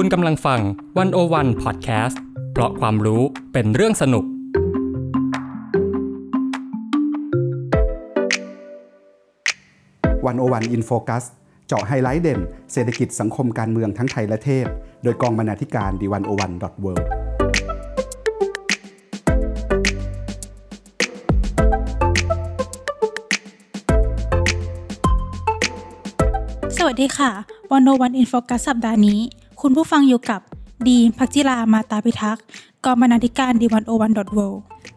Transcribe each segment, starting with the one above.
คุณกำลังฟัง One O One พอดแคสต์เพราะความรู้เป็นเรื่องสนุก One O One In Focus เจาะไฮไลท์เด่น เศรษฐกิจสังคมการเมืองทั้งไทยและเทศ โดยกองบรรณาธิการ The One O One dot worldสวัสดีค่ะ One O One In Focus สัปดาห์นี้ คุณผู้ฟังอยู่กับดีพักจิรามาตาพิทักษ์กองบรรณาธิการ The One O One dot world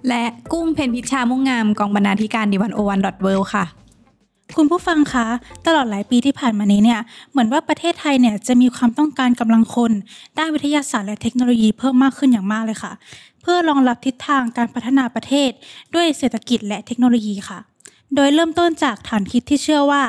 และกุ้งเพนพิชามุ่งงามกองบรรณาธิการ The One O One dot world ค่ะ คุณผู้ฟังคะ ตลอดหลายปีที่ผ่านมานี้เนี่ย เหมือนว่าประเทศไทยเนี่ยจะมีความต้องการกำลังคนด้านวิทยาศาสตร์และเทคโนโลยีเพิ่มมากขึ้นอย่างมากเลยค่ะ เพื่อรองรับทิศทางการพัฒนาประเทศ ด้วยเศรษฐกิจและเทคโนโลยีค่ะโดยเริ่มต้นจากฐานคิดที่เชื่อว่า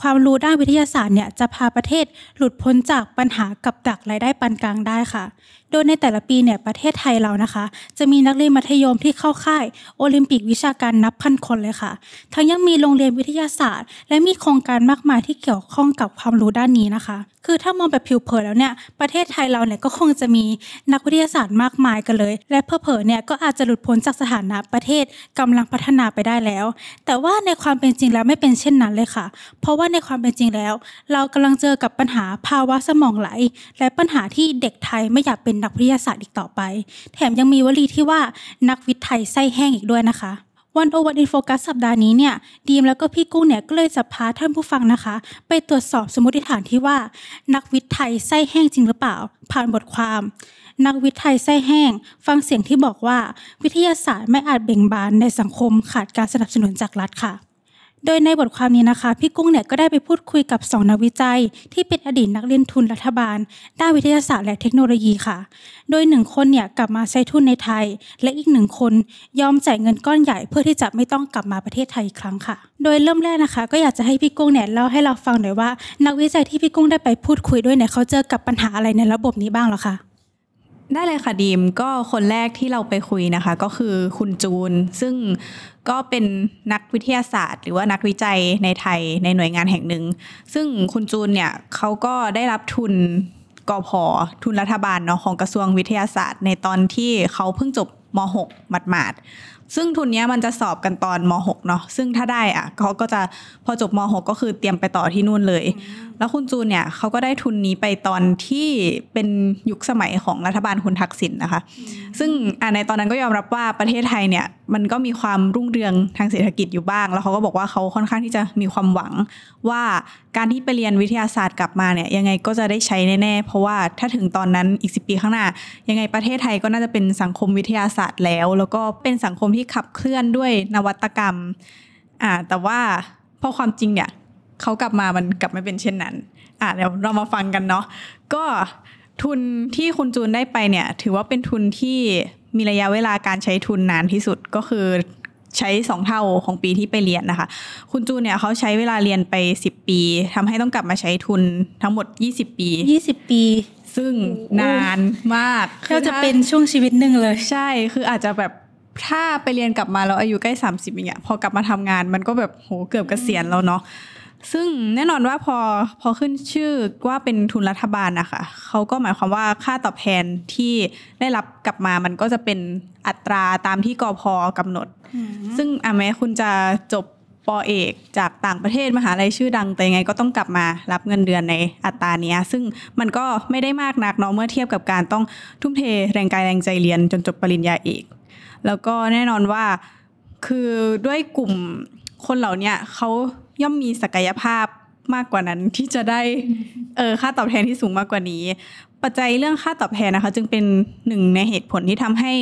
ความรู้ด้านวิทยาศาสตร์เนี่ยจะพาประเทศหลุดพ้นจากปัญหากับดักรายได้ปานกลางได้ค่ะ โดยในแต่ละปีเนี่ยประเทศไทยเรานะคะ จะมีนักเรียนมัธยมที่เข้าค่าย โอลิมปิกวิชาการนับพันคนเลยค่ะ ทั้งยังมีโรงเรียนวิทยาศาสตร์ และมีโครงการมากมายที่เกี่ยวข้องกับความรู้ด้านนี้นะคะ คือถ้ามองแบบผิวเผินแล้วเนี่ยประเทศไทยเราเนี่ยก็คงจะมีนักวิทยาศาสตร์มากมายกันเลย และเผลอเนี่ยก็อาจจะหลุดพ้นจากสถานะประเทศกำลังพัฒนาไปได้แล้ว แต่ว่าในความเป็นจริงแล้วไม่เป็นเช่นนั้นเลยค่ะ เพราะว่าในความเป็นจริงแล้ว เรากำลังเจอกับปัญหาภาวะสมองไหล และปัญหาที่เด็กไทยไม่อยากเป็นนักวิทยาศาสตร์อีกต่อไป แถมยังมีวลีที่ว่านักวิทย์ไทยไส้แห้งอีกด้วยนะคะวันโอวันอินโฟกัสสัปดาห์นี้เนี่ยดีมแล้วก็พี่กุ้งเนี่ยก็เลยจะพาท่านผู้ฟังนะคะ ไปตรวจสอบสมมติฐานที่ว่า นักวิทย์ไทยไส้แห้งจริงหรือเปล่า ผ่านบทความ นักวิทย์ไทยไส้แห้ง ฟังเสียงที่บอกว่า วิทยาศาสตร์ไม่อาจเบ่งบานในสังคมขาดการสนับสนุนจากรัฐค่ะ โดยในบทความนี้นะคะ พี่กุ้งเนี่ยก็ได้ไปพูดคุยกับ 2 นักวิจัย ที่เป็นอดีตนักเรียนทุนรัฐบาล ด้านวิทยาศาสตร์และเทคโนโลยีค่ะ โดยหนึ่งคนเนี่ยกลับมาใช้ทุนในไทย และอีกหนึ่งคนยอมจ่ายเงินก้อนใหญ่เพื่อที่จะไม่ต้องกลับมาประเทศไทยอีกครั้งค่ะ โดยเริ่มแรกนะคะ ก็อยากจะให้พี่กุ้งเนี่ยเล่าให้เราฟังหน่อยว่า นักวิจัยที่พี่กุ้งได้ไปพูดคุยด้วยเนี่ยเขาเจอกับปัญหาอะไรในระบบนี้บ้างหรอคะ ได้เลยค่ะดีมก็คนแรกที่เราไปคุยนะคะ ก็คือคุณจูน ซึ่งก็เป็นนักวิทยาศาสตร์ หรือว่านักวิจัยในไทยในหน่วยงานแห่งหนึ่ง ซึ่งคุณจูนเนี่ยเขาก็ได้รับทุนกอพอทุนรัฐบาลเนาะของกระทรวงวิทยาศาสตร์ ในตอนที่เขาเพิ่งจบม .6 หมาดๆ ซึ่งทุนเนี้ยมันจะสอบกันตอนม .6 เนาะซึ่งถ้าได้อะเขาก็จะพอจบม .6 ก็คือเตรียมไปต่อที่นู่นเลย แล้วคุณจูนเนี่ยเขาก็ได้ทุนนี้ไปตอนที่เป็นยุคสมัยของรัฐบาลคุณทักษิณนะคะ ซึ่งอ่าในตอนนั้นก็ยอมรับว่าประเทศไทยเนี่ยมันก็มีความรุ่งเรืองทางเศรษฐกิจอยู่บ้าง แล้วเขาก็บอกว่าเขาค่อนข้างที่จะมีความหวังว่าการที่ไปเรียนวิทยาศาสตร์กลับมาเนี่ยยังไงก็จะได้ใช้แน่ๆ เพราะว่าถ้าถึงตอนนั้นอีกสิปีข้างหน้า ยังไงประเทศไทยก็น่าจะเป็นสังคมวิทยาศาสตร์แล้ว แล้วก็เป็นสังคมที่ขับเคลื่อนด้วยนวัตกรรมอ่าแต่ว่าพอความจริงเนี่ยเขากลับมามันกลับไม่เป็นเช่นนั้นอะเดี๋ยวเรามาฟังกันเนาะก็ทุนที่คุณจูนได้ไปเนี่ย ถือว่าเป็นทุนที่มีระยะเวลาการใช้ทุนนานที่สุดก็คือใช้สองเท่าของปีที่ไปเรียนนะคะ คุณจูนเนี่ยเขาใช้เวลาเรียนไป 10 ปีทำให้ต้องกลับมาใช้ทุนทั้งหมด 20 ปี 20 ปี ซึ่งนานมากก็จะเป็นช่วงชีวิตหนึ่งเลยใช่คืออาจจะแบบ ถ้าไปเรียนกลับมาแล้วอายุใกล้ 30อย่างเงี้ยพอกลับมาทำงานมันก็แบบโหเกือบเกษียณแล้วเนาะซึ่งแน่นอนว่าพอพอขึ้นชื่อว่าเป็นทุนรัฐบาลนะคะเขาก็หมายความว่าค่าตอบแทนที่ได้รับกลับมามันก็จะเป็นอัตราตามที่กอพอกำหนด ซึ่งอะแม้คุณจะจบปอเอกจากต่างประเทศมหาลัยชื่อดังแต่ยังไงก็ต้องกลับมารับเงินเดือนในอัตราเนี้ย ซึ่งมันก็ไม่ได้มากนักเนาะเมื่อเทียบกับการต้องทุ่มเทแรงกายแรงใจเรียนจนจบปริญญาเอก แล้วก็แน่นอนว่าคือด้วยกลุ่มคนเหล่านี้เขาย่อมมีศักยภาพมากกว่านั้นที่จะได้เออค่าตอบแทนที่สูงมากกว่านี้ ปัจจัยเรื่องค่าตอบแทนนะคะ จึงเป็นหนึ่งในเหตุผลที่ทำให้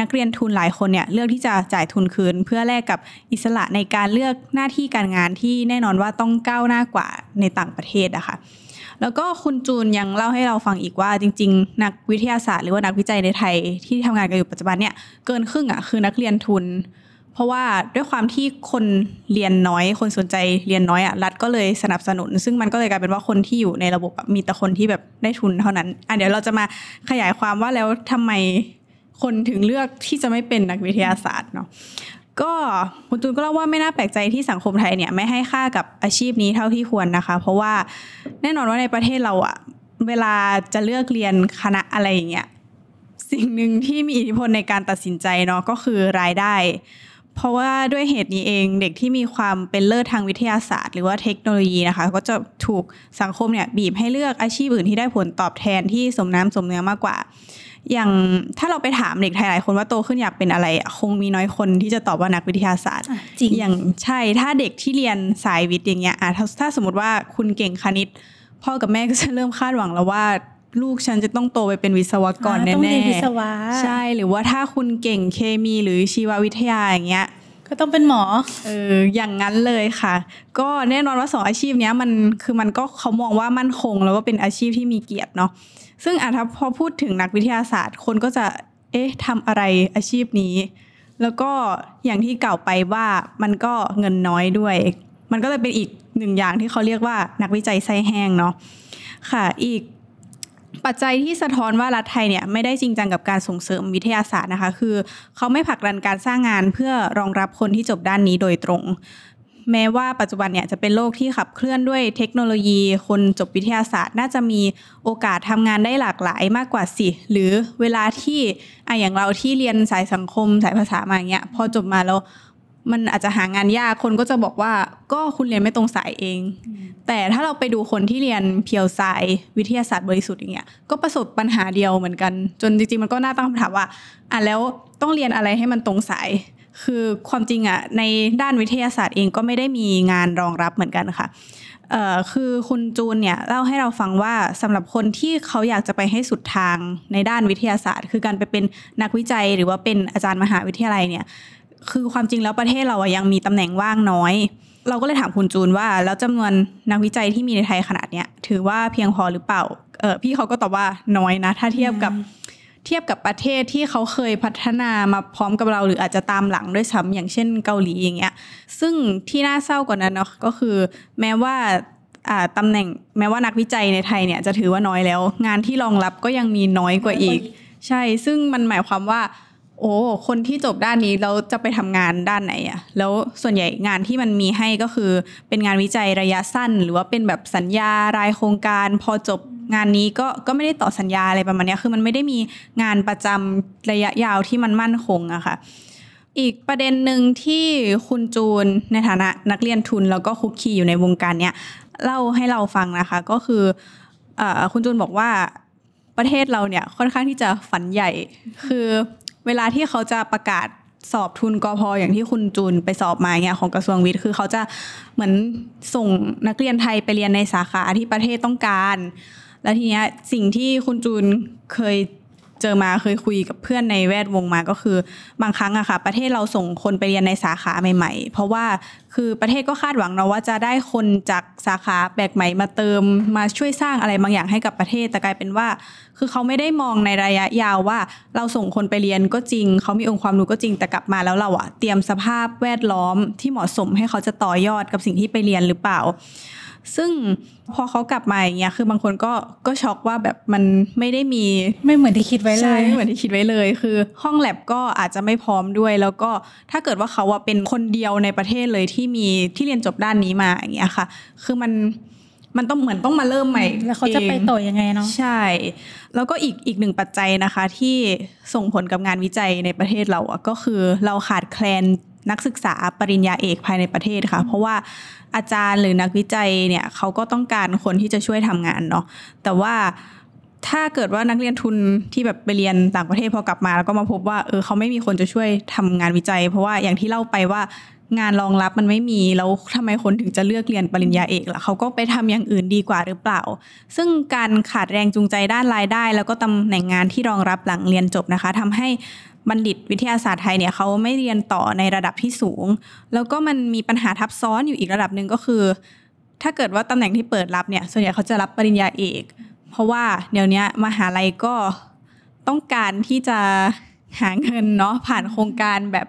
นักเรียนทุนหลายคนเนี่ยเลือกที่จะจ่ายทุนคืน เพื่อแลกกับอิสระในการเลือกหน้าที่การงานที่แน่นอนว่าต้องก้าวหน้ากว่าในต่างประเทศอะค่ะ แล้วก็คุณจูนยังเล่าให้เราฟังอีกว่าจริง ๆ นักวิทยาศาสตร์หรือว่านักวิจัยในไทยที่ทำงานกันอยู่ปัจจุบันเนี่ยเกินครึ่งอะคือนักเรียนทุน เพราะว่าด้วยความที่คนเรียนน้อย คนสนใจเรียนน้อยอะรัฐก็เลยสนับสนุน ซึ่งมันก็เลยกลายเป็นว่าคนที่อยู่ในระบบมีแต่คนที่แบบได้ทุนเท่านั้นอะเดี๋ยวเราจะมาขยายความว่าแล้วทำไมคนถึงเลือกที่จะไม่เป็นนักวิทยาศาสตร์เนาะ ก็คุณจูนก็เล่าว่าไม่น่าแปลกใจที่สังคมไทยเนี่ยไม่ให้ค่ากับอาชีพนี้เท่าที่ควรนะคะ เพราะว่าแน่นอนว่าในประเทศเราอะเวลาจะเลือกเรียนคณะอะไรอย่างเงี้ยสิ่งหนึ่งที่มีอิทธิพลในการตัดสินใจเนาะก็คือรายได้ เพราะว่าด้วยเหตุนี้เองเด็กที่มีความเป็นเลิศทางวิทยาศาสตร์ หรือว่าเทคโนโลยีนะคะ ก็จะถูกสังคมเนี่ยบีบให้เลือกอาชีพอื่นที่ได้ผลตอบแทนที่สมน้ำสมเนื้อมากกว่า อย่างถ้าเราไปถามเด็กไทยหลายคนว่าโตขึ้นอยากเป็นอะไรอะคงมีน้อยคนที่จะตอบว่านักวิทยาศาสตร์อะจริงอย่างใช่ถ้าเด็กที่เรียนสายวิทย์อย่างเงี้ยอะถ้าถ้าสมมติว่าคุณเก่งคณิต พ่อกับแม่ก็จะเริ่มคาดหวังแล้วว่าลูกฉันจะต้องโตไปเป็นวิศวกรอ่าแน่ต้องเรียนวิศวะใช่หรือว่าถ้าคุณเก่งเคมีหรือชีววิทยาอย่างเงี้ย ก็ต้องเป็นหมอเอออย่างนั้นเลยค่ะ ก็แน่นอนว่าสองอาชีพเนี้ยมันคือมันก็เขามองว่ามั่นคง แล้วก็เป็นอาชีพที่มีเกียรติเนาะซึ่งอะถ้าพอพูดถึงนักวิทยาศาสตร์ คนก็จะเอ๊ะทำอะไรอาชีพนี้ แล้วก็อย่างที่กล่าวไปว่ามันก็เงินน้อยด้วย มันก็เลยเป็นอีกหนึ่งอย่างที่เขาเรียกว่านักวิจัยไส้แห้งเนาะค่ะ อีก ปัจจัยที่สะท้อนว่ารัฐไทยเนี่ยไม่ได้จริงจังกับการส่งเสริมวิทยาศาสตร์นะคะ คือเขาไม่ผลักดันการสร้างงานเพื่อรองรับคนที่จบด้านนี้โดยตรง แม้ว่าปัจจุบันเนี่ยจะเป็นโลกที่ขับเคลื่อนด้วยเทคโนโลยี คนจบวิทยาศาสตร์ น่าจะมีโอกาสทำงานได้หลากหลายมากกว่าสิ หรือเวลาที่อะอย่างเราที่เรียนสายสังคมสายภาษามาอย่างเงี้ยพอจบมาแล้ว มันอาจจะหางานยากคนก็จะบอกว่าก็คุณเรียนไม่ตรงสายเอง แต่ถ้าเราไปดูคนที่เรียนเพียวสายวิทยาศาสตร์บริสุทธิ์อย่างเงี้ยก็ประสบปัญหาเดียวเหมือนกัน จนจริงๆมันก็น่าตั้งคำถามว่าอะแล้วต้องเรียนอะไรให้มันตรงสายคือความจริงอะในด้านวิทยาศาสตร์เองก็ไม่ได้มีงานรองรับเหมือนกันค่ะเอ่อคือคุณจูนเนี่ยเล่าให้เราฟังว่าสำหรับคนที่เขาอยากจะไปให้สุดทางในด้านวิทยาศาสตร์ คือการไปเป็นนักวิจัยหรือว่าเป็นอาจารย์มหาวิทยาลัยเนี่ย คือความจริงแล้วประเทศเราอะยังมีตำแหน่งว่างน้อย เราก็เลยถามคุณจูนว่า แล้วจำนวนนักวิจัยที่มีในไทยขนาดเนี้ยถือว่าเพียงพอหรือเปล่าเออพี่เขาก็ตอบว่าน้อยนะ ถ้าเทียบกับเทียบกับประเทศที่เขาเคยพัฒนามาพร้อมกับเราหรืออาจจะตามหลังด้วยซ้ำอย่างเช่นเกาหลีอย่างเงี้ย ซึ่งที่น่าเศร้ากว่านั้นเนาะก็คือ แม้ว่าอ่าตำแหน่งแม้ว่านักวิจัยในไทยเนี่ยจะถือว่าน้อยแล้ว งานที่รองรับก็ยังมีน้อยกว่าอีก ใช่ ซึ่งมันหมายความว่า โอ้คนที่จบด้านนี้เราจะไปทำงานด้านไหนอะแล้วส่วนใหญ่งานที่มันมีให้ก็คือ เป็นงานวิจัยระยะสั้น หรือว่าเป็นแบบสัญญารายโครงการ พอจบงานนี้ก็ก็ไม่ได้ต่อสัญญาอะไรประมาณนี้คือมันไม่ได้มีงานประจำระยะยาวที่มันมั่นคงอะค่ะอีกประเด็นหนึ่งที่คุณจูนในฐานะนักเรียนทุนแล้วก็คุกคีอยู่ในวงการเนี้ยเล่าให้เราฟังนะคะก็คืออคุณจูนบอกว่าประเทศเราเนี่ยค่อนข้างที่จะฝันใหญ่ คือ เวลาที่เขาจะประกาศสอบทุนกอพออย่างที่คุณจูนไปสอบมาเนี่ยของกระทรวงวิทย์คือเขาจะเหมือนส่งนักเรียนไทยไปเรียนในสาขาที่ประเทศต้องการ แล้วทีเนี้ยสิ่งที่คุณจูนเคย เจอมาเคยคุยกับเพื่อนในแวดวงมาก็คือ บางครั้งอะค่ะ ประเทศเราส่งคนไปเรียนในสาขาใหม่ ๆ เพราะว่าคือประเทศก็คาดหวังเนาะว่าจะได้คนจากสาขาแปลกใหม่มาเติมมาช่วยสร้างอะไรบางอย่างให้กับประเทศแต่กลายเป็นว่า คือเขาไม่ได้มองในระยะยาวว่า เราส่งคนไปเรียนก็จริง เขามีองค์ความรู้ก็จริงแต่กลับมาแล้วเราอะเตรียมสภาพแวดล้อมที่เหมาะสมให้เขาจะต่อยอดกับสิ่งที่ไปเรียนหรือเปล่า ซึ่งพอเขากลับมาอย่างเงี้ยคือบางคนก็ก็ช็อกว่าแบบมันไม่ได้มีไม่เหมือนที่คิดไว้เลใช่ยไม่เหมือนที่คิดไว้เลย คือห้องแลบก็อาจจะไม่พร้อมด้วย แล้วก็ถ้าเกิดว่าเขาอะเป็นคนเดียวในประเทศเลยที่มีที่เรียนจบด้านนี้มาอย่างเงี้ยค่ะ คือมันมันต้องเหมือนต้องมาเริ่มใหม่ แล้วเขาจะไปองต่อยังไงเนาะใช่ แล้วก็อีกอีกหนึ่งปัจจัยนะคะ ที่ส่งผลกับงานวิจัยในประเทศเราอะก็คือเราขาดแคลน นักศึกษาปริญญาเอกภายในประเทศค่ะ เพราะว่าอาจารย์หรือนักวิจัยเนี่ยเขาก็ต้องการคนที่จะช่วยทำงานเนาะแต่ว่าถ้าเกิดว่านักเรียนทุนที่แบบไปเรียนต่างประเทศพอกลับมาแล้วก็มาพบว่าเออเขาไม่มีคนจะช่วยทำงานวิจัย เพราะว่าอย่างที่เล่าไปว่างานรองรับมันไม่มีแล้วทำไมคนถึงจะเลือกเรียนปริญญาเอกล่ะเขาก็ไปทำอย่างอื่นดีกว่าหรือเปล่า ซึ่งการขาดแรงจูงใจด้านรายได้ แล้วก็ตำแหน่งงานที่รองรับหลังเรียนจบนะคะทำให้ บัณฑิตวิทยาศาสตร์ไทยเนี่ยเขาไม่เรียนต่อในระดับที่สูง แล้วก็มันมีปัญหาทับซ้อนอยู่อีกระดับหนึ่งก็คือ ถ้าเกิดว่าตำแหน่งที่เปิดรับเนี่ยส่วนใหญ่เขาจะรับปริญญาเอก เพราะว่าเดี๋ยวนี้มหาลัยก็ต้องการที่จะหาเงินเนาะผ่านโครงการแบบ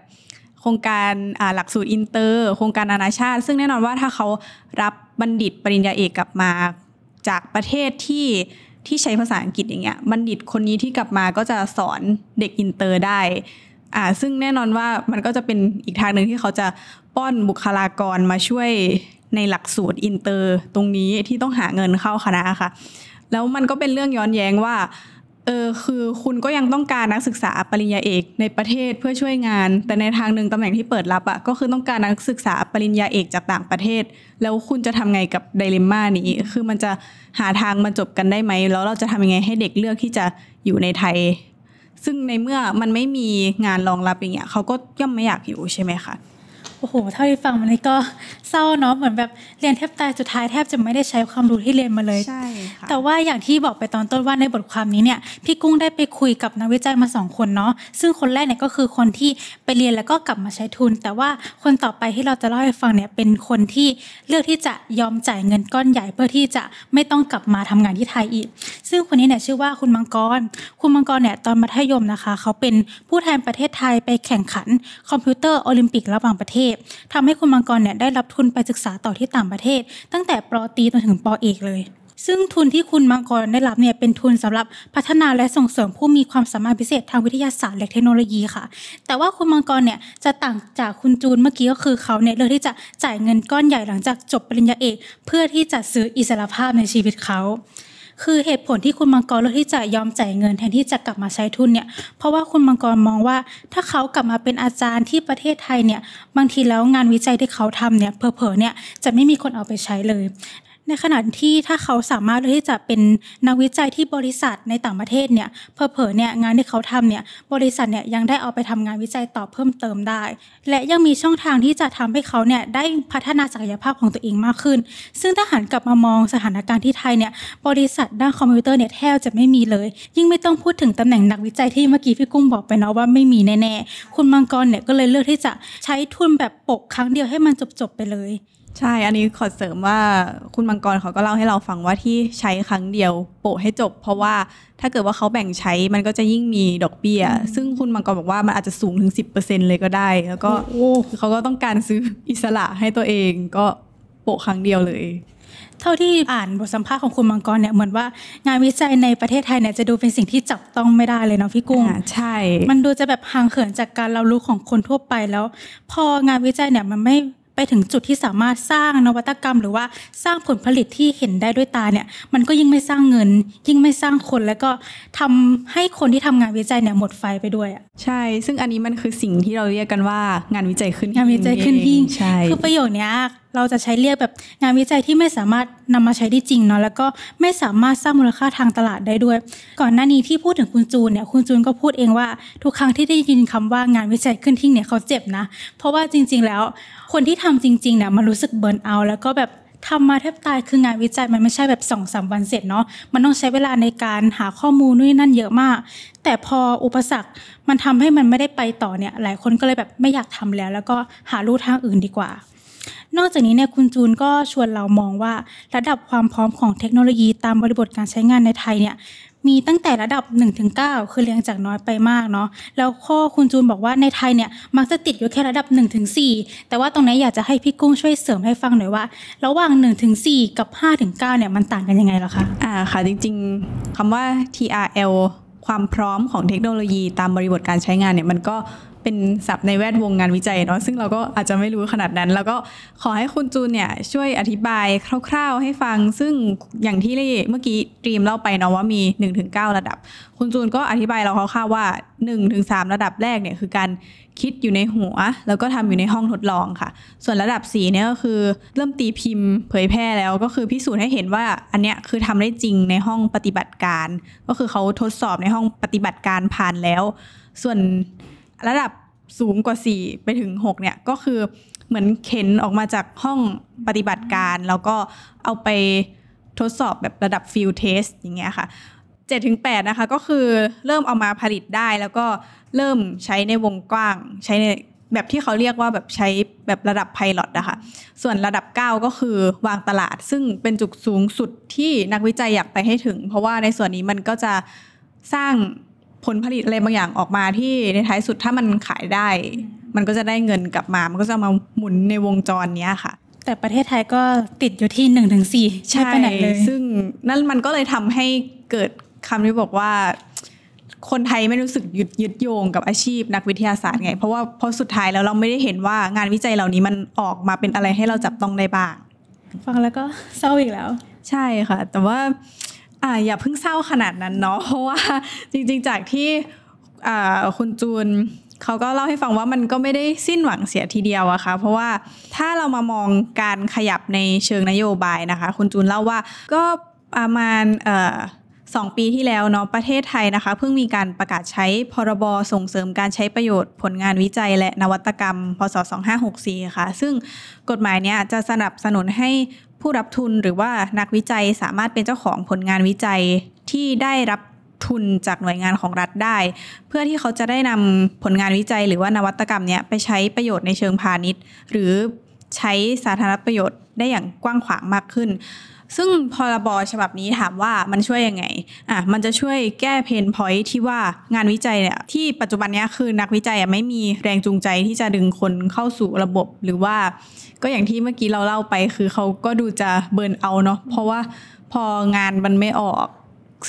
โครงการหลักสูตรอินเตอร์โครงการนานาชาติ ซึ่งแน่นอนว่าถ้าเขารับบัณฑิตปริญญาเอกกลับมาจากประเทศที่ ที่ใช้ภาษาอังกฤษอย่างเงี้ยบัณฑิตคนนี้ที่กลับมาก็จะสอนเด็กอินเตอร์ได้อ่าซึ่งแน่นอนว่ามันก็จะเป็นอีกทางหนึ่งที่เขาจะป้อนบุคลากรมาช่วยในหลักสูตรอินเตอร์ตรงนี้ที่ต้องหาเงินเข้าคณะค่ะ แล้วมันก็เป็นเรื่องย้อนแย้งว่า เออคือคุณก็ยังต้องการนักศึกษาปริญญาเอกในประเทศเพื่อช่วยงาน แต่ในทางหนึ่งตำแหน่งที่เปิดรับอะก็คือต้องการนักศึกษาปริญญาเอกจากต่างประเทศ แล้วคุณจะทำไงกับไดเลมม่านี้ คือมันจะหาทางมาจบกันได้ไหม แล้วเราจะทำยังไงให้เด็กเลือกที่จะอยู่ในไทย ซึ่งในเมื่อมันไม่มีงานรองรับอย่างเงี้ยเขาก็ย่อมไม่อยากอยู่ใช่ไหมคะ อ้โหเท่าที่ฟังมันเลยก็เศร้าเนาะเหมือนแบบเรียนแทบตายสุดท้ายแทบจะไม่ได้ใช้ความรู้ที่เรียนมาเลยใช่ค่ะแต่ว่าอย่างที่บอกไปตอนต้นว่าในบทความนี้เนี่ยพี่กุ้งได้ไปคุยกับนักวิจัยมาสองคนเนาะซึ่งคนแรกเนี่ยก็คือคนที่ไปเรียนแล้วก็กลับมาใช้ทุน แต่ว่าคนต่อไปที่เราจะเล่าให้ฟังเนี่ยเป็นคนที่เลือกที่จะยอมจ่ายเงินก้อนใหญ่เพื่อที่จะไม่ต้องกลับมาทำงานที่ไทยอีก ซึ่งคนนี้เนี่ยชื่อว่าคุณมังกร คุณมังกรเนี่ยตอนมัธยมนะคะ เขาเป็นผู้แทนประเทศไทยไปแข่งขันคอมพิวเตอร์โอลิมปิกระหว่างประเทศทำให้คุณมังกรเนี่ยได้รับทุนไปศึกษาต่อที่ต่างประเทศ ตั้งแต่ปอตีจนถึงปอเอกเลยซึ่งทุนที่คุณมังกรได้รับเนี่ยเป็นทุนสำหรับพัฒนาและส่งเสริมผู้มีความสามารถพิเศษทางวิทยาศาสตร์และเทคโนโลยีค่ะ แต่ว่าคุณมังกรเนี่ยจะต่างจากคุณจูนเมื่อกี้ก็คือเขาเนี่ยเลือกที่จะจ่ายเงินก้อนใหญ่หลังจากจบปริญญาเอก เพื่อที่จะซื้ออิสรภาพในชีวิตเขา คือเหตุผลที่คุณมังกรเลือกที่จะยอมจ่ายเงินแทนที่จะกลับมาใช้ทุนเนี่ย เพราะว่าคุณมังกรมองว่า ถ้าเขากลับมาเป็นอาจารย์ที่ประเทศไทยเนี่ย บางทีแล้วงานวิจัยที่เขาทำเนี่ยเผลอๆเนี่ยจะไม่มีคนเอาไปใช้เลย ในขณะที่ถ้าเขาสามารถที่จะเป็นนักวิจัยที่บริษัทในต่างประเทศเนี่ยเผลอเนี่ยงานที่เขาทำเนี่ยบริษัทเนี่ยยังได้เอาไปทำงานวิจัยต่อเพิ่มเติมได้ และยังมีช่องทางที่จะทำให้เขาเนี่ยได้พัฒนาศักยภาพของตัวเองมากขึ้น ซึ่งถ้าหันกลับมามองสถานการณ์ที่ไทยเนี่ยบริษัทด้านคอมพิวเตอร์เนี่ยแทบจะไม่มีเลย ยิ่งไม่ต้องพูดถึงตำแหน่งนักวิจัยที่เมื่อกี้พี่กุ้งบอกไปเนาะว่าไม่มีแน่ๆคุณมังกรเนี่ยก็เลยเลือกที่จะใช้ทุนแบบปกครั้งเดียวให้มันจบๆไปเลย ใช่ อันนี้ขอเสริมว่าคุณมังกรเขาก็เล่าให้เราฟังว่าที่ใช้ครั้งเดียวโปะให้จบ เพราะว่าถ้าเกิดว่าเขาแบ่งใช้มันก็จะยิ่งมีดอกเบี้ย ซึ่งคุณมังกรบอกว่ามันอาจจะสูงถึง 10%เลยก็ได้ แล้วก็เขาก็ต้องการซื้ออิสระให้ตัวเองก็โปะครั้งเดียวเลย เท่าที่อ่านบทสัมภาษณ์ของคุณมังกรเนี่ยเหมือนว่างานวิจัยในประเทศไทยเนี่ยจะดูเป็นสิ่งที่จับต้องไม่ได้เลยเนาะพี่กุ้งอ่าใช่ มันดูจะแบบห่างเหินจากการเรารู้ของคนทั่วไปแล้ว พองานวิจัยเนี่ยมันไม่ ไปถึงจุดที่สามารถสร้างนวัตกรรม หรือว่าสร้างผลผลิตที่เห็นได้ด้วยตาเนี่ย มันก็ยิ่งไม่สร้างเงิน ยิ่งไม่สร้างคนแล้วก็ทำให้คนที่ทำงานวิจัยเนี่ยหมดไฟไปด้วยอะใช่ ซึ่งอันนี้มันคือสิ่งที่เราเรียกกันว่างานวิจัยขึ้นหิ้งานวิจัยขึ้นหิ้งใช่คือประโยคเนี้ย เราจะใช้เรียกแบบงานวิจัยที่ไม่สามารถนำมาใช้ได้จริงเนาะแล้วก็ไม่สามารถสร้างมูลค่าทางตลาดได้ด้วย ก่อนหน้านี้ที่พูดถึงคุณจูนเนี่ยคุณจูนก็พูดเองว่า ทุกครั้งที่ได้ยินคำว่างานวิจัยขึ้นทิ้งเนี่ยเขาเจ็บนะ เพราะว่าจริง ๆ แล้ว คนที่ทำจริงๆเนี่ยมันรู้สึกเบิร์นเอาแล้วก็แบบทำมาแทบตายคืองานวิจัยมันไม่ใช่แบบสองสามวันเสร็จเนาะมันต้องใช้เวลาในการหาข้อมูลนู่นนนั่นเยอะมาก แต่พออุปสรรคมันทำให้มันไม่ได้ไปต่อเนี่ยหลายคนก็เลยแบบไม่อยากทำแล้ว แล้วก็หาลู่ทางอื่นดีกว่า นอกจากนี้เนี่ยคุณจูนก็ชวนเรามองว่าระดับความพร้อมของเทคโนโลยีตามบริบทการใช้งานในไทยเนี่ยมีตั้งแต่ระดับ 1-9 คือเรียงจากน้อยไปมากเนาะแล้วข้อคุณจูนบอกว่าในไทยเนี่ยมักจะติดอยู่แค่ระดับ 1-4 แต่ว่าตรงนี้อยากจะให้พี่กุ้งช่วยเสริมให้ฟังหน่อยว่า ระหว่าง 1-4 กับ 5-9 เนี่ยมันต่างกันยังไงเหรอคะอ่าค่ะจริงๆคำว่า TRL ความพร้อมของเทคโนโลยีตามบริบทการใช้งานเนี่ยมันก็ เป็นศัพท์ในแวดวงงานวิจัยเนาะซึ่งเราก็อาจจะไม่รู้ขนาดนั้น แล้วก็ขอให้คุณจูนเนี่ยช่วยอธิบายคร่าวๆให้ฟัง ซึ่งอย่างที่เมื่อกี้ตรีมเล่าไปเนาะว่ามี 1-9 ระดับ คุณจูนก็อธิบายเราคร่าวๆว่า 1-3 ระดับแรกเนี่ยคือการคิดอยู่ในหัว แล้วก็ทำอยู่ในห้องทดลองค่ะ ส่วนระดับ4เนี่ยก็คือเริ่มตีพิมพ์เผยแพร่แล้วก็คือพิสูจน์ให้เห็นว่าอันเนี้ยคือทำได้จริงในห้องปฏิบัติการ ก็คือเขาทดสอบในห้องปฏิบัติการผ่านแล้ว ส่วน ระดับสูงกว่า 4 ไปถึง 6 เนี่ย ก็คือเหมือนเข็นออกมาจากห้องปฏิบัติการ แล้วก็เอาไปทดสอบแบบระดับ field test อย่างเงี้ยค่ะ7ถึง8นะคะ ก็คือเริ่มเอามาผลิตได้ แล้วก็เริ่มใช้ในวงกว้างใช้ในแบบที่เขาเรียกว่าแบบใช้แบบระดับไพลอตนะคะ ส่วนระดับ 9 ก็คือวางตลาด ซึ่งเป็นจุดสูงสุดที่นักวิจัยอยากไปให้ถึง เพราะว่าในส่วนนี้มันก็จะสร้าง ผลผลิตอะไรบางอย่างออกมาที่ในท้ายสุดถ้ามันขายได้ มันก็จะได้เงินกลับมา มันก็จะมาหมุนในวงจรเนี้ยค่ะ แต่ประเทศไทยก็ติดอยู่ที่1-4ใช่ไปไหนเลยซึ่งนั่นมันก็เลยทำให้เกิดคำที่บอกว่า คนไทยไม่รู้สึกยึดยึดโยงกับอาชีพนักวิทยาศาสตร์ไง เพราะว่าเพราะสุดท้ายแล้วเราไม่ได้เห็นว่างานวิจัยเหล่านี้มันออกมาเป็นอะไรให้เราจับต้องได้บ้าง ฟังแล้วก็เศร้าอีกแล้ว ใช่ค่ะ แต่ว่า อ่าอย่าเพิ่งเศร้าขนาดนั้นเนาะเพราะว่าจริงๆจากที่อ่าคุณจูนเขาก็เล่าให้ฟังว่ามันก็ไม่ได้สิ้นหวังเสียทีเดียวอะค่ะเพราะว่าถ้าเรามามองการขยับในเชิงนโยบายนะคะ คุณจูนเล่าว่าก็ประมาณเอ่อสองปีที่แล้วเนาะประเทศไทยนะคะ เพิ่งมีการประกาศใช้พรบส่งเสริมการใช้ประโยชน์ผลงานวิจัยและนวัตกรรม พศ 2564 ค่ะ ซึ่งกฎหมายเนี้ยจะสนับสนุนให้ ผู้รับทุนหรือว่านักวิจัยสามารถเป็นเจ้าของผลงานวิจัยที่ได้รับทุนจากหน่วยงานของรัฐได้ เพื่อที่เขาจะได้นำผลงานวิจัยหรือว่านวัตกรรมเนี้ยไปใช้ประโยชน์ในเชิงพาณิชย์ หรือใช้สาธารณประโยชน์ได้อย่างกว้างขวางมากขึ้น ซึ่งพรบฉบับนี้ถามว่ามันช่วยยังไงอะมันจะช่วยแก้เพนพอยที่ว่างานวิจัยเนี่ยที่ปัจจุบันเนี้ยคือนักวิจัยอะไม่มีแรงจูงใจที่จะดึงคนเข้าสู่ระบบหรือว่า ก็อย่างที่เมื่อกี้เราเล่าไปคือเขาก็ดูจะเบิร์นเอาเนาะเพราะว่าพองานมันไม่ออก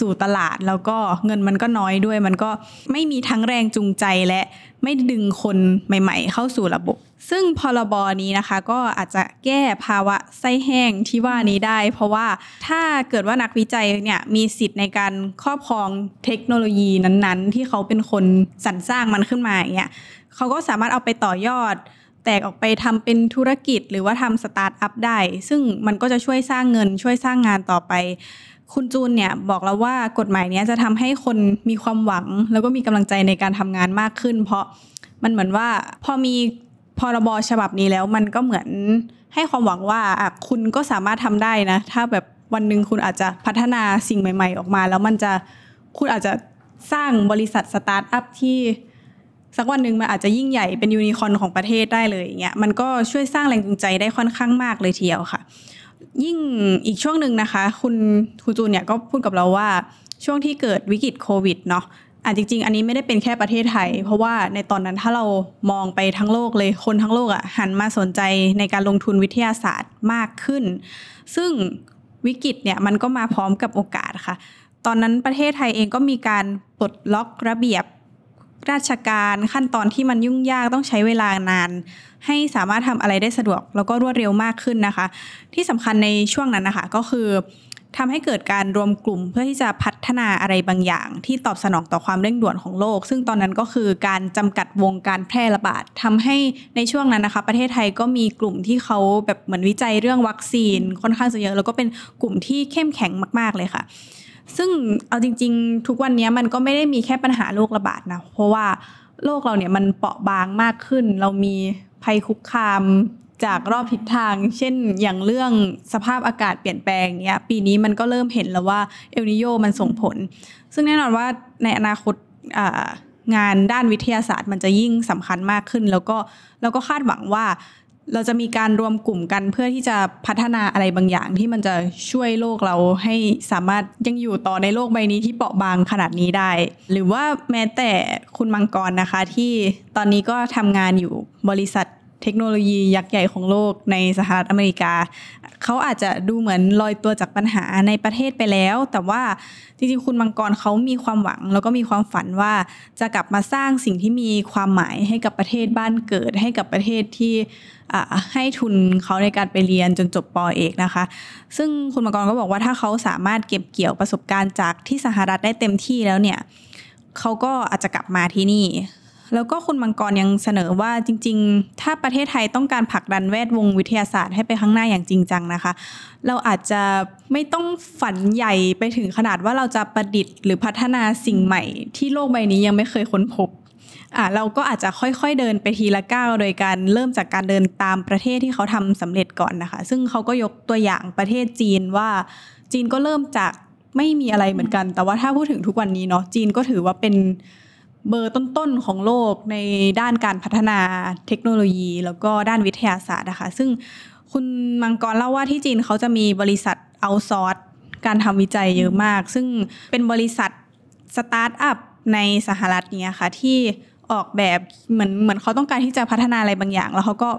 สู่ตลาด แล้วก็เงินมันก็น้อยด้วย มันก็ไม่มีทั้งแรงจูงใจและไม่ดึงคนใหม่ ๆ เข้าสู่ระบบ ซึ่งพรบนี้นะคะ ก็อาจจะแก้ภาวะไส้แห้งที่ว่านี้ได้ เพราะว่าถ้าเกิดว่านักวิจัยเนี่ยมีสิทธิ์ในการครอบครองเทคโนโลยีนั้นๆ ที่เขาเป็นคนสรรสร้างมันขึ้นมาอย่างเงี้ยเขาก็สามารถเอาไปต่อยอดแตกออกไปทำเป็นธุรกิจหรือว่าทำสตาร์ทอัพได้ ซึ่งมันก็จะช่วยสร้างเงินช่วยสร้างงานต่อไป คุณจูนเนี่ยบอกแล้วว่ากฎหมายนี้จะทำให้คนมีความหวัง แล้วก็มีกำลังใจในการทำงานมากขึ้น เพราะมันเหมือนว่าพอมีพรบฉบับนี้แล้วมันก็เหมือนให้ความหวังว่าคุณก็สามารถทำได้นะ ถ้าแบบวันหนึ่งคุณอาจจะพัฒนาสิ่งใหม่ ๆ ออกมา แล้วมันจะคุณอาจจะสร้างบริษัทสตาร์ทอัพที่สักวันหนึ่งมันอาจจะยิ่งใหญ่เป็นยูนิคอนของประเทศได้เลยอย่างเงี้ยมันก็ช่วยสร้างแรงจูงใจได้ค่อนข้างมากเลยทีเดียวค่ะ ยิ่งอีกช่วงหนึ่งนะคะ คุณครูจูนเนี่ยก็พูดกับเราว่าช่วงที่เกิดวิกฤตโควิดเนาะอะจริง ๆ อันนี้ไม่ได้เป็นแค่ประเทศไทย เพราะว่าในตอนนั้นถ้าเรามองไปทั้งโลกเลยคนทั้งโลกอะ่ะหันมาสนใจในการลงทุนวิทยาศาสตร์มากขึ้น ซึ่งวิกฤตเนี่ยมันก็มาพร้อมกับโอกาสค่ะ ตอนนั้นประเทศไทยเองก็มีการปลดล็อกระเบียบ ราชการขั้นตอนที่มันยุ่งยากต้องใช้เวลานาน ให้สามารถทำอะไรได้สะดวก แล้วก็รวดเร็วมากขึ้นนะคะ ที่สำคัญในช่วงนั้นนะคะก็คือทำให้เกิดการรวมกลุ่มเพื่อที่จะพัฒนาอะไรบางอย่าง ที่ตอบสนองต่อความเร่งด่วนของโลก ซึ่งตอนนั้นก็คือการจำกัดวงการแพร่ระบาดทำให้ในช่วงนั้นนะคะ ประเทศไทยก็มีกลุ่มที่เขาแบบเหมือนวิจัยเรื่องวัคซีนค่อนข้างจะเยอะแล้วก็เป็นกลุ่มที่เข้มแข็งมาก ๆเลยค่ะ ซึ่งเอาจริง ๆ ทุกวันนี้มันก็ไม่ได้มีแค่ปัญหาโรคระบาดนะ เพราะว่าโลกเราเนี่ยมันเปราะบางมากขึ้น เรามีภัยคุกคามจากรอบทิศทาง เช่นอย่างเรื่องสภาพอากาศเปลี่ยนแปลงเนี้ยปีนี้มันก็เริ่มเห็นแล้วว่าเอลนิโยมันส่งผล ซึ่งแน่นอนว่าในอนาคตงานด้านวิทยาศาสตร์มันจะยิ่งสำคัญมากขึ้น แล้วก็เราก็คาดหวังว่า เราจะมีการรวมกลุ่มกันเพื่อที่จะพัฒนาอะไรบางอย่างที่มันจะช่วยโลกเราให้สามารถยังอยู่ต่อในโลกใบนี้ที่เปราะบางขนาดนี้ได้ หรือว่าแม้แต่คุณมังกรนะคะ ที่ตอนนี้ก็ทำงานอยู่บริษัท เทคโนโลยียักษ์ใหญ่ของโลกในสหรัฐอเมริกา เขาอาจจะดูเหมือนลอยตัวจากปัญหาในประเทศไปแล้ว แต่ว่าจริงๆ คุณมังกรเขามีความหวัง แล้วก็มีความฝันว่าจะกลับมาสร้างสิ่งที่มีความหมายให้กับประเทศบ้านเกิด ให้กับประเทศที่ให้ทุนเขาในการไปเรียนจนจบปอเอกนะคะ ซึ่งคุณมังกรก็บอกว่าถ้าเขาสามารถเก็บเกี่ยวประสบการณ์จากที่สหรัฐได้เต็มที่แล้วเนี่ยเขาก็อาจจะกลับมาที่นี่ แล้วก็คุณมังกรยังเสนอว่าจริง ๆ ถ้าประเทศไทยต้องการผลักดันแวดวงวิทยาศาสตร์ให้ไปข้างหน้าอย่างจริงจังนะคะ เราอาจจะไม่ต้องฝันใหญ่ไปถึงขนาดว่าเราจะประดิษฐ์หรือพัฒนาสิ่งใหม่ ที่โลกใบนี้ยังไม่เคยค้นพบอะเราก็อาจจะค่อยๆเดินไปทีละก้าวโดยการเริ่มจากการเดินตามประเทศที่เขาทำสำเร็จก่อนนะคะ ซึ่งเขาก็ยกตัวอย่างประเทศจีนว่า จีนก็เริ่มจากไม่มีอะไรเหมือนกัน แต่ว่าถ้าพูดถึงทุกวันนี้เนาะจีนก็ถือว่าเป็น เบอร์ต้นๆของโลกในด้านการพัฒนาเทคโนโลยี แล้วก็ด้านวิทยาศาสตร์นะคะซึ่งคุณมังกรเล่าว่าที่จีนเขาจะมีบริษัทเอาซอร์สการทำวิจัยเยอะมาก ซึ่งเป็นบริษัทสตาร์ทอัพในสหรัฐเนี่ยค่ะที่ออกแบบเหมือนเหมือนเขาต้องการที่จะพัฒนาอะไรบางอย่าง แล้วเขาก็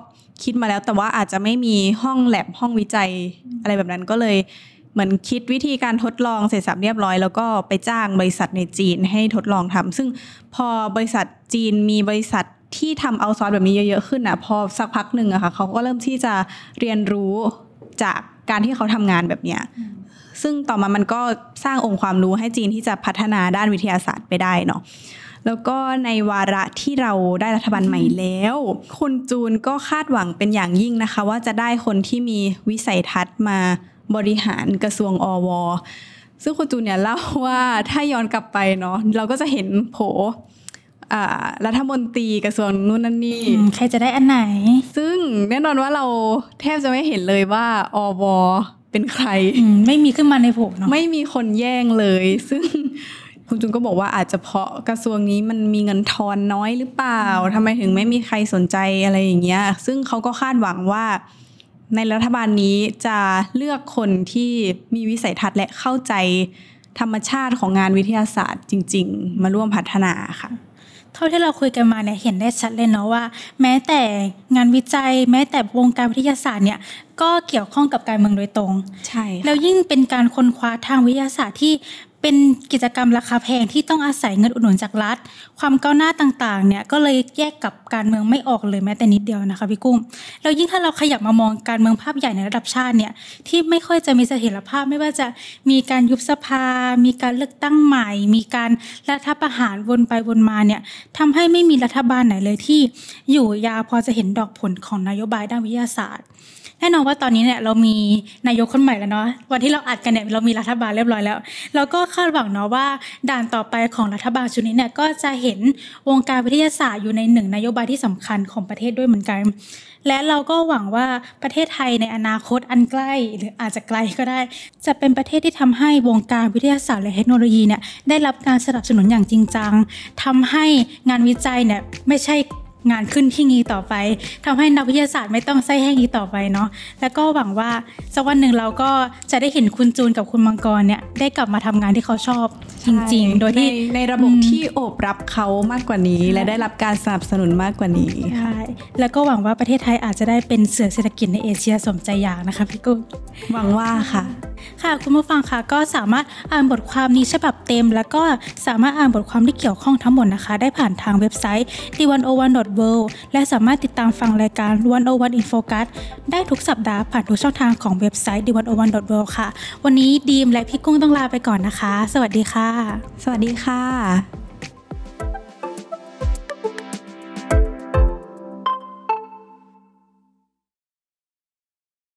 คิดมาแล้วแต่ว่าอาจจะไม่มีห้องแลบห้องวิจัยอะไรแบบนั้นก็เลย เหมือนคิดวิธีการทดลองเสร็จสับเรียบร้อย แล้วก็ไปจ้างบริษัทในจีนให้ทดลองทำซึ่งพอบริษัทจีนมีบริษัทที่ทำเอาซอสแบบนี้เยอะๆขึ้นอะพอสักพักหนึ่งอะค่ะเขาก็เริ่มที่จะเรียนรู้จากการที่เขาทำงานแบบเนี้ยซึ่งต่อมามันก็สร้างองค์ความรู้ให้จีนที่จะพัฒนาด้านวิทยาศาสตร์ไปได้เนาะแล้วก็ในวาระที่เราได้รัฐบาลใหม่แล้ว คุณจูนก็คาดหวังเป็นอย่างยิ่งนะคะ ว่าจะได้คนที่มีวิสัยทัศน์มา บริหารกระทรวงอวซึ่งคุณจูนเนี่ยเล่าว่าถ้าย้อนกลับไปเนาะเราก็จะเห็นโผอ่ารัฐมนตรีกระทรวงนู่นนั่นนี่อืมใครจะได้อันไหน ซึ่งแน่นอนว่าเราแทบจะไม่เห็นเลยว่าอวเป็นใครอืมไม่มีขึ้นมาในโผเนาะไม่มีคนแย่งเลย ซึ่งคุณจุนก็บอกว่าอาจจะเพราะกระทรวงนี้มันมีเงินทอนน้อยหรือเปล่าทำไมถึงไม่มีใครสนใจอะไรอย่างเงี้ย ซึ่งเขาก็คาดหวังว่า ในรัฐบาลนี้จะเลือกคนที่มีวิสัยทัศน์และเข้าใจธรรมชาติของงานวิทยาศาสตร์จริง ๆ มาร่วมพัฒนาค่ะเท่าที่เราคุยกันมาเนี่ยเห็นได้ชัดเลยเนาะว่า แม้แต่งานวิจัย แม้แต่วงการวิทยาศาสตร์เนี่ยก็เกี่ยวข้องกับการเมืองโดยตรง ใช่ค่ะแล้วยิ่งเป็นการค้นคว้าทางวิทยาศาสตร์ที่เป็นกิจกรรมราคาแพงที่ต้องอาศัยเงินอุดหนุนจากรัฐความก้าวหน้าต่างๆเนี่ยก็เลยแยกกับการเมืองไม่ออกเลยแม้แต่นิดเดียวนะคะพี่กุ้งแล้วยิ่งถ้าเราขยับมามองการเมืองภาพใหญ่ในระดับชาติเนี่ยที่ไม่ค่อยจะมีเสถียรภาพไม่ว่าจะมีการยุบสภา มีการเลือกตั้งใหม่ มีการรัฐประหารวนไปวนมาเนี่ยทำให้ไม่มีรัฐบาลไหนเลยที่อยู่ยาวพอจะเห็นดอกผลของนโยบายด้านวิทยาศาสตร์แน่นอนว่าตอนนี้เนี่ยเรามีนายกคนใหม่แล้วเนาะวันที่เราอัดกันเนี่ยเรามีรัฐบาลเรียบร้อยแล้วแล้วก็คาดหวังเนาะว่าด่านต่อไปของรัฐบาลชุดนี้เนี่ยก็จะเห็นวงการวิทยาศาสตร์อยู่ในหนึ่งนโยบายที่สำคัญของประเทศด้วยเหมือนกัน และเราก็หวังว่าประเทศไทยในอนาคตอันใกล้หรืออาจจะไกลก็ได้ จะเป็นประเทศที่ทำให้วงการวิทยาศาสตร์และเทคโนโลยีเนี่ยได้รับการสนับสนุนอย่างจริงจังทำให้งานวิจัยเนี่ยไม่ใช่ งานขึ้นที่งี้ต่อไปทำให้นักวิทยาศาสตร์ไม่ต้องไส้แห้งอีกต่อไปเนาะแล้วก็หวังว่าสักวันหนึ่งเราก็จะได้เห็นคุณจูนกับคุณมังกรเนี่ยได้กลับมาทำงานที่เขาชอบจริง ๆ โดยที่ในในระบบอืมที่โอบรับเขามากกว่านี้ และได้รับการสนับสนุนมากกว่านี้ใช่แล้วก็หวังว่าประเทศไทยอาจจะได้เป็นเสือเศรษฐกิจในเอเชียสมใจอยากนะคะพี่กุ้งหวังว่าค่ะ ค่ะ คุณผู้ฟังคะก็สามารถอ่านบทความนี้ฉบับเต็ม แล้วก็สามารถอ่านบทความที่เกี่ยวข้องทั้งหมดนะคะ ได้ผ่านทางเว็บไซต์ d101.world และสามารถติดตามฟังรายการ101 in focus ได้ทุกสัปดาห์ผ่านทุกช่องทางของเว็บไซต์ d101.world ค่ะ วันนี้ดีมและพี่กุ้งต้องลาไปก่อนนะคะ สวัสดีค่ะ สวัสดีค่ะ